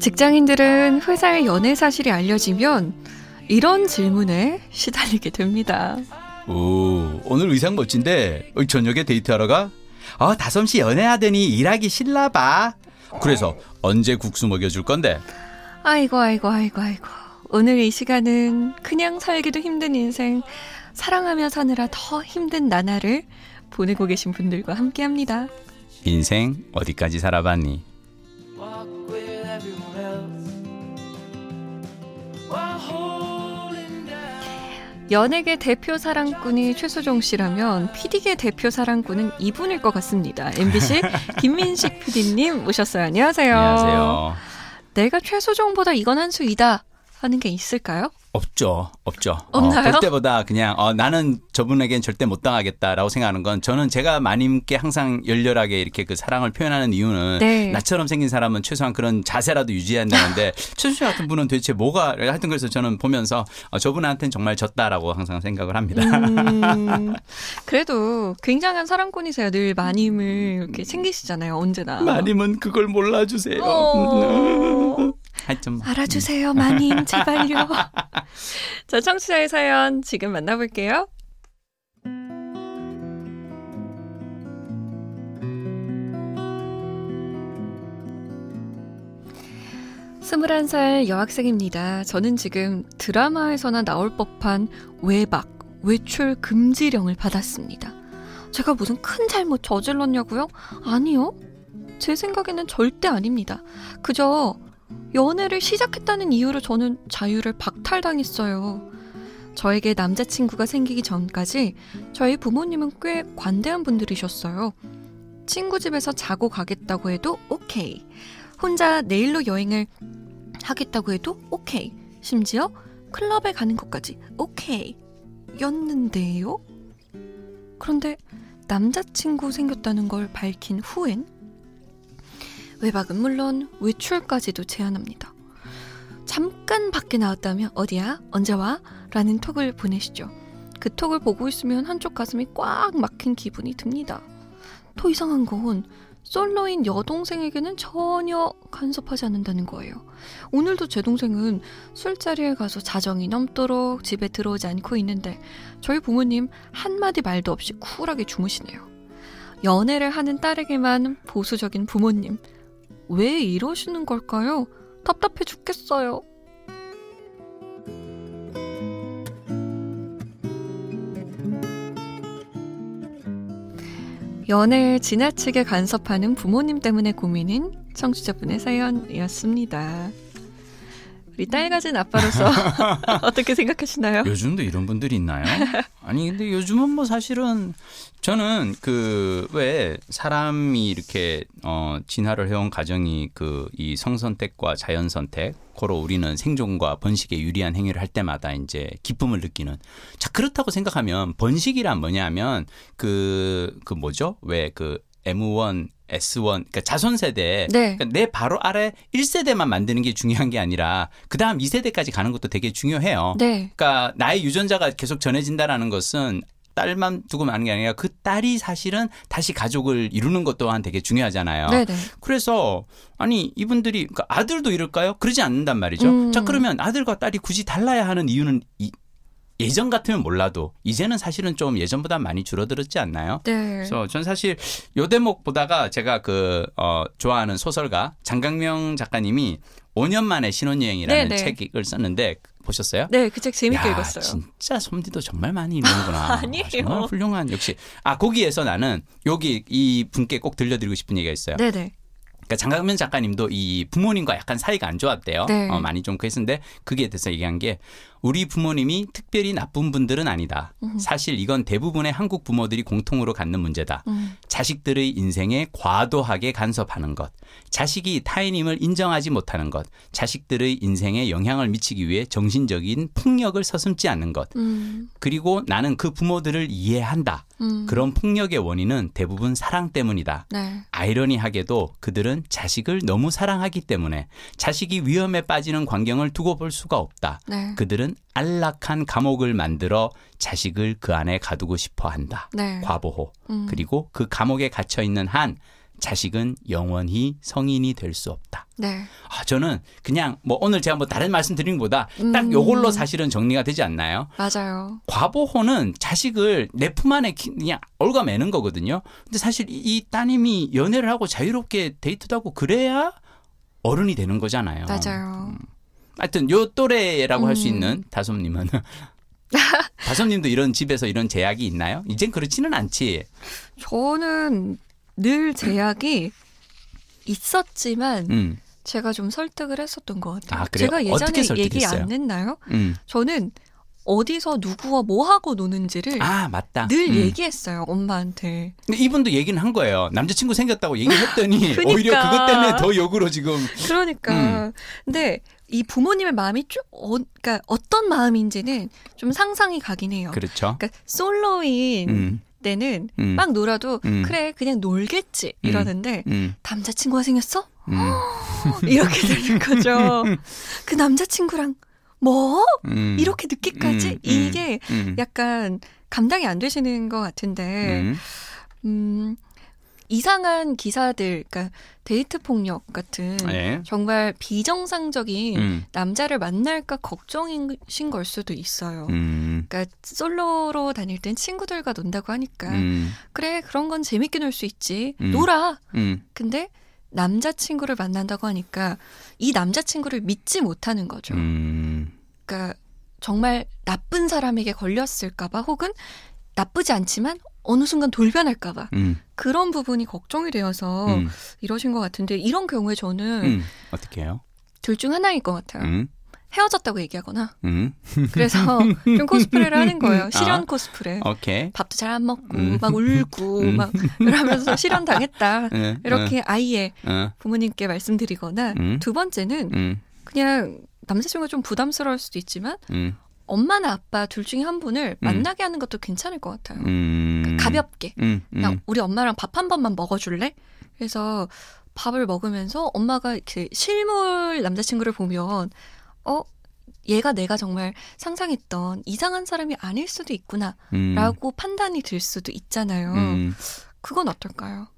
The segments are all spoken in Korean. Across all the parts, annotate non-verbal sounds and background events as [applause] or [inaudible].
직장인들은 회사의 연애 사실이 알려지면 이런 질문에 시달리게 됩니다. 오, 오늘 의상 멋진데 어, 저녁에 데이트하러 가? 어, 다솜 씨 연애하더니 일하기 싫나 봐. 그래서 언제 국수 먹여줄 건데? 아이고, 아이고, 아이고, 아이고. 오늘 이 시간은 그냥 살기도 힘든 인생, 사랑하며 사느라 더 힘든 나날을 보내고 계신 분들과 함께 합니다. 인생 어디까지 살아봤니? 연예계 대표 사랑꾼이 최수종 씨라면 PD계 대표 사랑꾼은 이분일 것 같습니다. MBC [laughs] 김민식 PD님 모셨어요. 안녕하세요. 안녕하세요. 내가 최수종보다 이건 한 수이다 하는 게 있을까요? 없죠, 없죠. 없나요? 어, 볼 때보다 그냥 어, 나는 저분에겐 절대 못 당하겠다라고 생각하는 건 저는 제가 마님께 항상 열렬하게 이렇게 그 사랑을 표현하는 이유는 네. 나처럼 생긴 사람은 최소한 그런 자세라도 유지한다는데 [laughs] 최수 씨 같은 분은 도대체 뭐가 하여튼 그래서 저는 보면서 어, 저분한테는 정말 졌다라고 항상 생각을 합니다. 음, [laughs] 그래도 굉장한 사랑꾼이세요. 늘 마님을 이렇게 챙기시잖아요. 언제나. 마님은 그걸 몰라주세요. 어. [laughs] 뭐. 알아주세요, 마님. 제발요. [laughs] 자, 청취자의 사연 지금 만나볼게요. 스물한 살 여학생입니다. 저는 지금 드라마에서나 나올 법한 외박, 외출 금지령을 받았습니다. 제가 무슨 큰 잘못 저질렀냐고요? 아니요. 제 생각에는 절대 아닙니다. 그저 연애를 시작했다는 이유로 저는 자유를 박탈당했어요. 저에게 남자친구가 생기기 전까지 저희 부모님은 꽤 관대한 분들이셨어요. 친구 집에서 자고 가겠다고 해도 오케이. 혼자 내일로 여행을 하겠다고 해도 오케이. 심지어 클럽에 가는 것까지 오케이. 였는데요? 그런데 남자친구 생겼다는 걸 밝힌 후엔 외박은 물론 외출까지도 제한합니다. 잠깐 밖에 나왔다면 어디야? 언제 와? 라는 톡을 보내시죠. 그 톡을 보고 있으면 한쪽 가슴이 꽉 막힌 기분이 듭니다. 더 이상한 건 솔로인 여동생에게는 전혀 간섭하지 않는다는 거예요. 오늘도 제 동생은 술자리에 가서 자정이 넘도록 집에 들어오지 않고 있는데 저희 부모님 한마디 말도 없이 쿨하게 주무시네요. 연애를 하는 딸에게만 보수적인 부모님. 왜 이러시는 걸까요? 답답해 죽겠어요. 연애에 지나치게 간섭하는 부모님 때문에 고민인 청취자분의 사연이었습니다. 우리 딸 가진 아빠로서 [laughs] 어떻게 생각하시나요? 요즘도 이런 분들이 있나요? 아니 근데 요즘은 뭐 사실은 저는 그 왜 사람이 이렇게 어 진화를 해온 가정이 그 이 성선택과 자연선택 고로 우리는 생존과 번식에 유리한 행위를 할 때마다 이제 기쁨을 느끼는 자 그렇다고 생각하면 번식이란 뭐냐면 그그 그 뭐죠? 왜 그 M1 S1 그러니까 자손 세대 네. 그러니까 내 바로 아래 1세대만 만드는 게 중요한 게 아니라 그 다음 2세대까지 가는 것도 되게 중요해요. 네. 그러니까 나의 유전자가 계속 전해진다라는 것은 딸만 두고 마는 게 아니라 그 딸이 사실은 다시 가족을 이루는 것 또한 되게 중요하잖아요. 네네. 그래서 아니 이분들이 그러니까 아들도 이럴까요? 그러지 않는단 말이죠. 음. 자 그러면 아들과 딸이 굳이 달라야 하는 이유는 이, 예전 같으면 몰라도 이제는 사실은 좀 예전보다 많이 줄어들었지 않나요? 네. 그래서 전 사실 요 대목 보다가 제가 그 어, 좋아하는 소설가 장강명 작가님이 5년 만에 신혼여행이라는 네 네. 책을 썼는데 보셨어요? 네, 그 책 재밌게 야, 읽었어요. 진짜 솜디도 정말 많이 읽는구나. [laughs] 아니에요. 정말 훌륭한 역시. 아 거기에서 나는 여기 이 분께 꼭 들려드리고 싶은 얘기가 있어요. 네네. 그러니까 장강면 작가님도 이 부모님과 약간 사이가 안 좋았대요. 네. 어, 많이 좀 그랬는데 그게 대해서 얘기한 게 우리 부모님이 특별히 나쁜 분들은 아니다. 음. 사실 이건 대부분의 한국 부모들이 공통으로 갖는 문제다. 음. 자식들의 인생에 과도하게 간섭하는 것, 자식이 타인임을 인정하지 못하는 것, 자식들의 인생에 영향을 미치기 위해 정신적인 폭력을 서슴지 않는 것, 음. 그리고 나는 그 부모들을 이해한다. 음. 그런 폭력의 원인은 대부분 사랑 때문이다. 네. 아이러니하게도 그들은 자식을 너무 사랑하기 때문에 자식이 위험에 빠지는 광경을 두고 볼 수가 없다. 네. 그들은 안락한 감옥을 만들어 자식을 그 안에 가두고 싶어 한다. 네. 과보호. 음. 그리고 그 감옥에 갇혀 있는 한 자식은 영원히 성인이 될 수 없다. 네. 아, 저는 그냥 뭐 오늘 제가 뭐 다른 말씀 드린 것보다 딱 음. 요걸로 사실은 정리가 되지 않나요? 맞아요. 과보호는 자식을 내 품 안에 키- 그냥 올가매는 거거든요. 근데 사실 이- 이 따님이 연애를 하고 자유롭게 데이트도 하고 그래야 어른이 되는 거잖아요. 맞아요. 하여튼 요 또래라고 할수 음. 있는 다솜님은 [laughs] 다솜님도 이런 집에서 이런 제약이 있나요? 이젠 그렇지는 않지. 저는 늘 제약이 있었지만 음, 제가 좀 설득을 했었던 것 같아요. 아? 제가 예전에 얘기? 안 했나요? 음. 저는 어디서 누구와 뭐 하고 노는지를 아 맞다. 늘 음. 얘기했어요 엄마한테. 근데 이분도 얘기는 한 거예요. 남자친구 생겼다고 얘기했더니 [laughs] 그러니까. 오히려 그것 때문에 더 역으로 지금. 그러니까 음. 근데 이 부모님의 마음이 좀 어, 그러니까 어떤 마음인지는 좀 상상이 가긴 해요. 그렇죠. 그러니까 솔로인 음, 때는 음, 막 놀아도 음. 그래 그냥 놀겠지 이러는데 음, 남자친구가 생겼어? 음, [gasps] 이렇게 되는 거죠. [laughs] 그 남자친구랑 뭐 음. 이렇게 늦게까지 음, 음, 이게 음, 약간 감당이 안 되시는 것 같은데 음, 음, 이상한 기사들, 그러니까 데이트 폭력 같은 예. 정말 비정상적인 음, 남자를 만날까 걱정이신 걸 수도 있어요. 음, 그러니까 솔로로 다닐 땐 친구들과 논다고 하니까 음, 그래 그런 건 재밌게 놀 수 있지 음. 놀아. 음, 근데 남자친구를 만난다고 하니까 이 남자친구를 믿지 못하는 거죠. 음, 그러니까 정말 나쁜 사람에게 걸렸을까봐 혹은 나쁘지 않지만 어느 순간 돌변할까봐 음, 그런 부분이 걱정이 되어서 음, 이러신 것 같은데 이런 경우에 저는 음. 어떻게 해요? 둘 중 하나일 것 같아요. 음, 헤어졌다고 얘기하거나 음, 그래서 [laughs] 좀 코스프레를 하는 거예요. 실연 아. 코스프레. 오케이. 밥도 잘 안 먹고 음. 막 울고 [laughs] 음. 막 이러면서 실연 당했다. [laughs] 음, 이렇게 아이의 음, 부모님께 말씀드리거나 음. 두 번째는 음, 그냥 남자친구가 좀 부담스러울 수도 있지만 음, 엄마나 아빠 둘 중에 한 분을 음. 만나게 하는 것도 괜찮을 것 같아요. 음. 그러니까 가볍게. 음, 그냥 음, 우리 엄마랑 밥 한 번만 먹어줄래? 그래서 밥을 먹으면서 엄마가 이렇게 실물 남자친구를 보면 어 얘가 내가 정말 상상했던 이상한 사람이 아닐 수도 있구나라고 음, 판단이 들 수도 있잖아요. 음. 그건 어떨까요?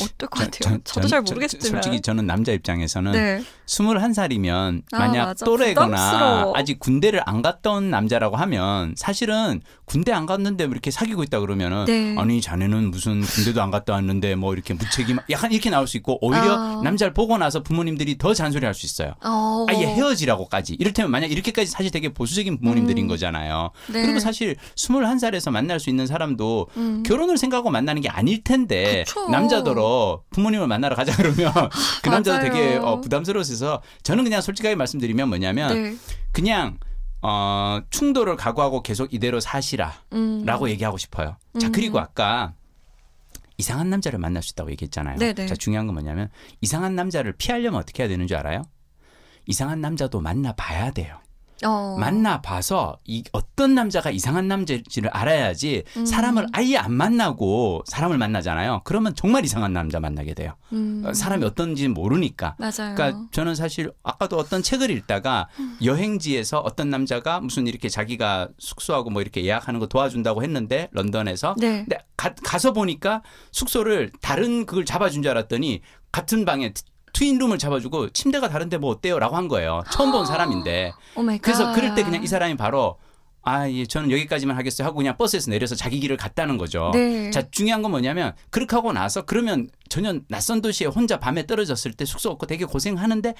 어떨 것 저- 같아요. 저- 저, 도 전- 잘 저- 모르겠지만. 솔직히 저는 남자 입장에서는 네. 21살이면 아, 만약 맞아. 또래거나 부담스러워. 아직 군대를 안온 남자라고 하면 사실은 군대 안 갔는데 뭐 이렇게 사귀고 있다 그러면은 네. 아니 자네는 무슨 군대도 안 갔다 왔는데 뭐 이렇게 무책임 약간 이렇게 나올 수 있고 오히려 아. 남자를 보고 나서 부모님들이 더 잔소리할 수 있어요. 어. 아예 헤어지라고까지. 이를테면 만약 이렇게까지 사실 되게 보수적인 부모님들인 음. 거잖아요. 네. 그리고 사실 21살에서 만날 수 있는 사람도 음. 결혼을 생각하고 만나는 게 아닐 텐데 그쵸. 남자더러 부모님을 만나러 가자 그러면 [laughs] 그 남자도 맞아요. 되게 어, 부담스러워서 저는 그냥 솔직하게 말씀드리면 뭐냐면 네. 그냥 어, 충돌을 각오하고 계속 이대로 사시라라고 음. 얘기하고 싶어요. 자 음. 그리고 아까 이상한 남자를 만날 수 있다고 얘기했잖아요. 네네. 자 중요한 건 뭐냐면 이상한 남자를 피하려면 어떻게 해야 되는 줄 알아요? 이상한 남자도 만나봐야 돼요. 어. 만나봐서 이 어떤 남자가 이상한 남자인지를 알아야지 음. 사람을 아예 안 만나고 사람을 만나잖아요. 그러면 정말 이상한 남자 만나게 돼요. 음. 어, 사람이 어떤지 모르니까. 맞아요. 그러니까 저는 사실 아까도 어떤 책을 읽다가 음. 여행지에서 어떤 남자가 무슨 이렇게 자기가 숙소하고 뭐 이렇게 예약하는 거 도와준다고 했는데 런던에서 네. 근데 가, 가서 보니까 숙소를 다른 그걸 잡아준 줄 알았더니 같은 방에 트- 트윈룸을 잡아주고 침대가 다른데 뭐 어때요라고 한 거예요. 처음 본 사람인데. Oh my God. 그래서 그럴 때 그냥 이 사람이 바로 아, 예, 저는 여기까지만 하겠어요 하고 그냥 버스에서 내려서 자기 길을 갔다는 거죠. 네. 자, 중요한 건 뭐냐면 그렇게 하고 나서 그러면 전혀 낯선 도시에 혼자 밤에 떨어졌을 때 숙소 없고 되게 고생하는데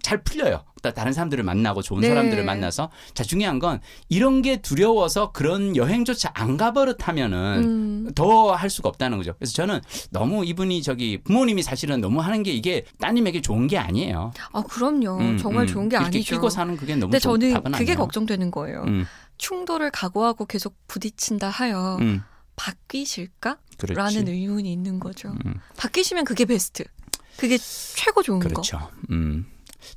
잘 풀려요. 또 다른 사람들을 만나고 좋은 네. 사람들을 만나서 자, 중요한 건 이런 게 두려워서 그런 여행조차 안 가버릇하면은 음. 더할 수가 없다는 거죠. 그래서 저는 너무 이분이 저기 부모님이 사실은 너무 하는 게 이게 따님에게 좋은 게 아니에요. 아 그럼요. 음, 정말 음. 좋은 게 이렇게 아니죠. 끼고 사는 그게 너무 근데 저는 그게 아니에요. 걱정되는 거예요. 음, 충돌을 각오하고 계속 부딪힌다 하여 음, 바뀌실까? 그렇지. 라는 의문이 있는 거죠. 음. 바뀌시면 그게 베스트. 그게 최고 좋은 거. 그렇죠. 음.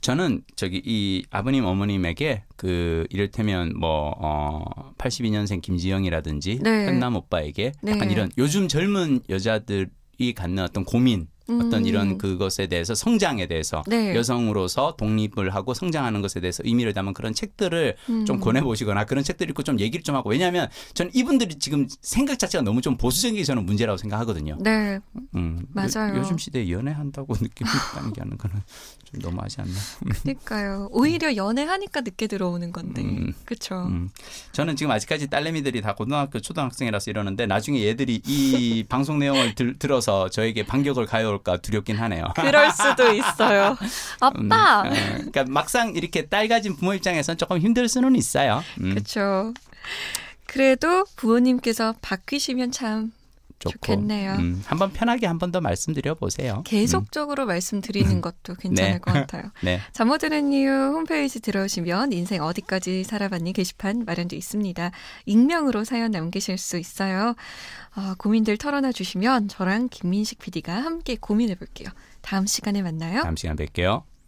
저는 저기 이 아버님 어머님에게 그 이를테면 뭐 어, 82년생 김지영이라든지 네. 현남 오빠에게 네. 약간 이런 요즘 젊은 여자들이 갖는 어떤 고민 어떤 음. 이런 그것에 대해서 성장에 대해서 네. 여성으로서 독립을 하고 성장하는 것에 대해서 의미를 담은 그런 책들을 음. 좀 권해 보시거나 그런 책들 읽고 좀 얘기를 좀 하고 왜냐하면 저는 이분들이 지금 생각 자체가 너무 좀 보수적인 게 저는 문제라고 생각하거든요. 네, 음, 맞아요. 요, 즘 시대에 연애한다고 [laughs] 느낌 있다는 게 하는 거는 좀 너무하지 않나. 그러니까요. 오히려 연애하니까 늦게 들어오는 건데, 음. 그렇죠. 음. 저는 지금 아직까지 딸내미들이 다 고등학교 초등학생이라서 이러는데 나중에 얘들이 이 [laughs] 방송 내용을 들, 들어서 저에게 반격을 가해올 까 두렵긴 하네요. [laughs] 그럴 수도 있어요. [laughs] 음, 아빠. 어, 그러니까 막상 이렇게 딸 가진 부모 입장에선 조금 힘들 수는 있어요. 음, 그렇죠. 그래도 부모님께서 바뀌시면 참 좋고. 좋겠네요. 음, 한번 편하게 한 번 더 말씀드려 보세요. 계속적으로 말씀드리는 것도 괜찮을 네. 것 같아요. [laughs] 네. 잠못 드는 이유 홈페이지 들어오시면 인생 어디까지 살아봤니 게시판 마련돼 있습니다. 익명으로 사연 남기실 수 있어요. 아, 고민들 털어놔 주시면 저랑 김민식 PD가 함께 고민해 볼게요. 다음 시간에 만나요. 다음 시간 뵐게요.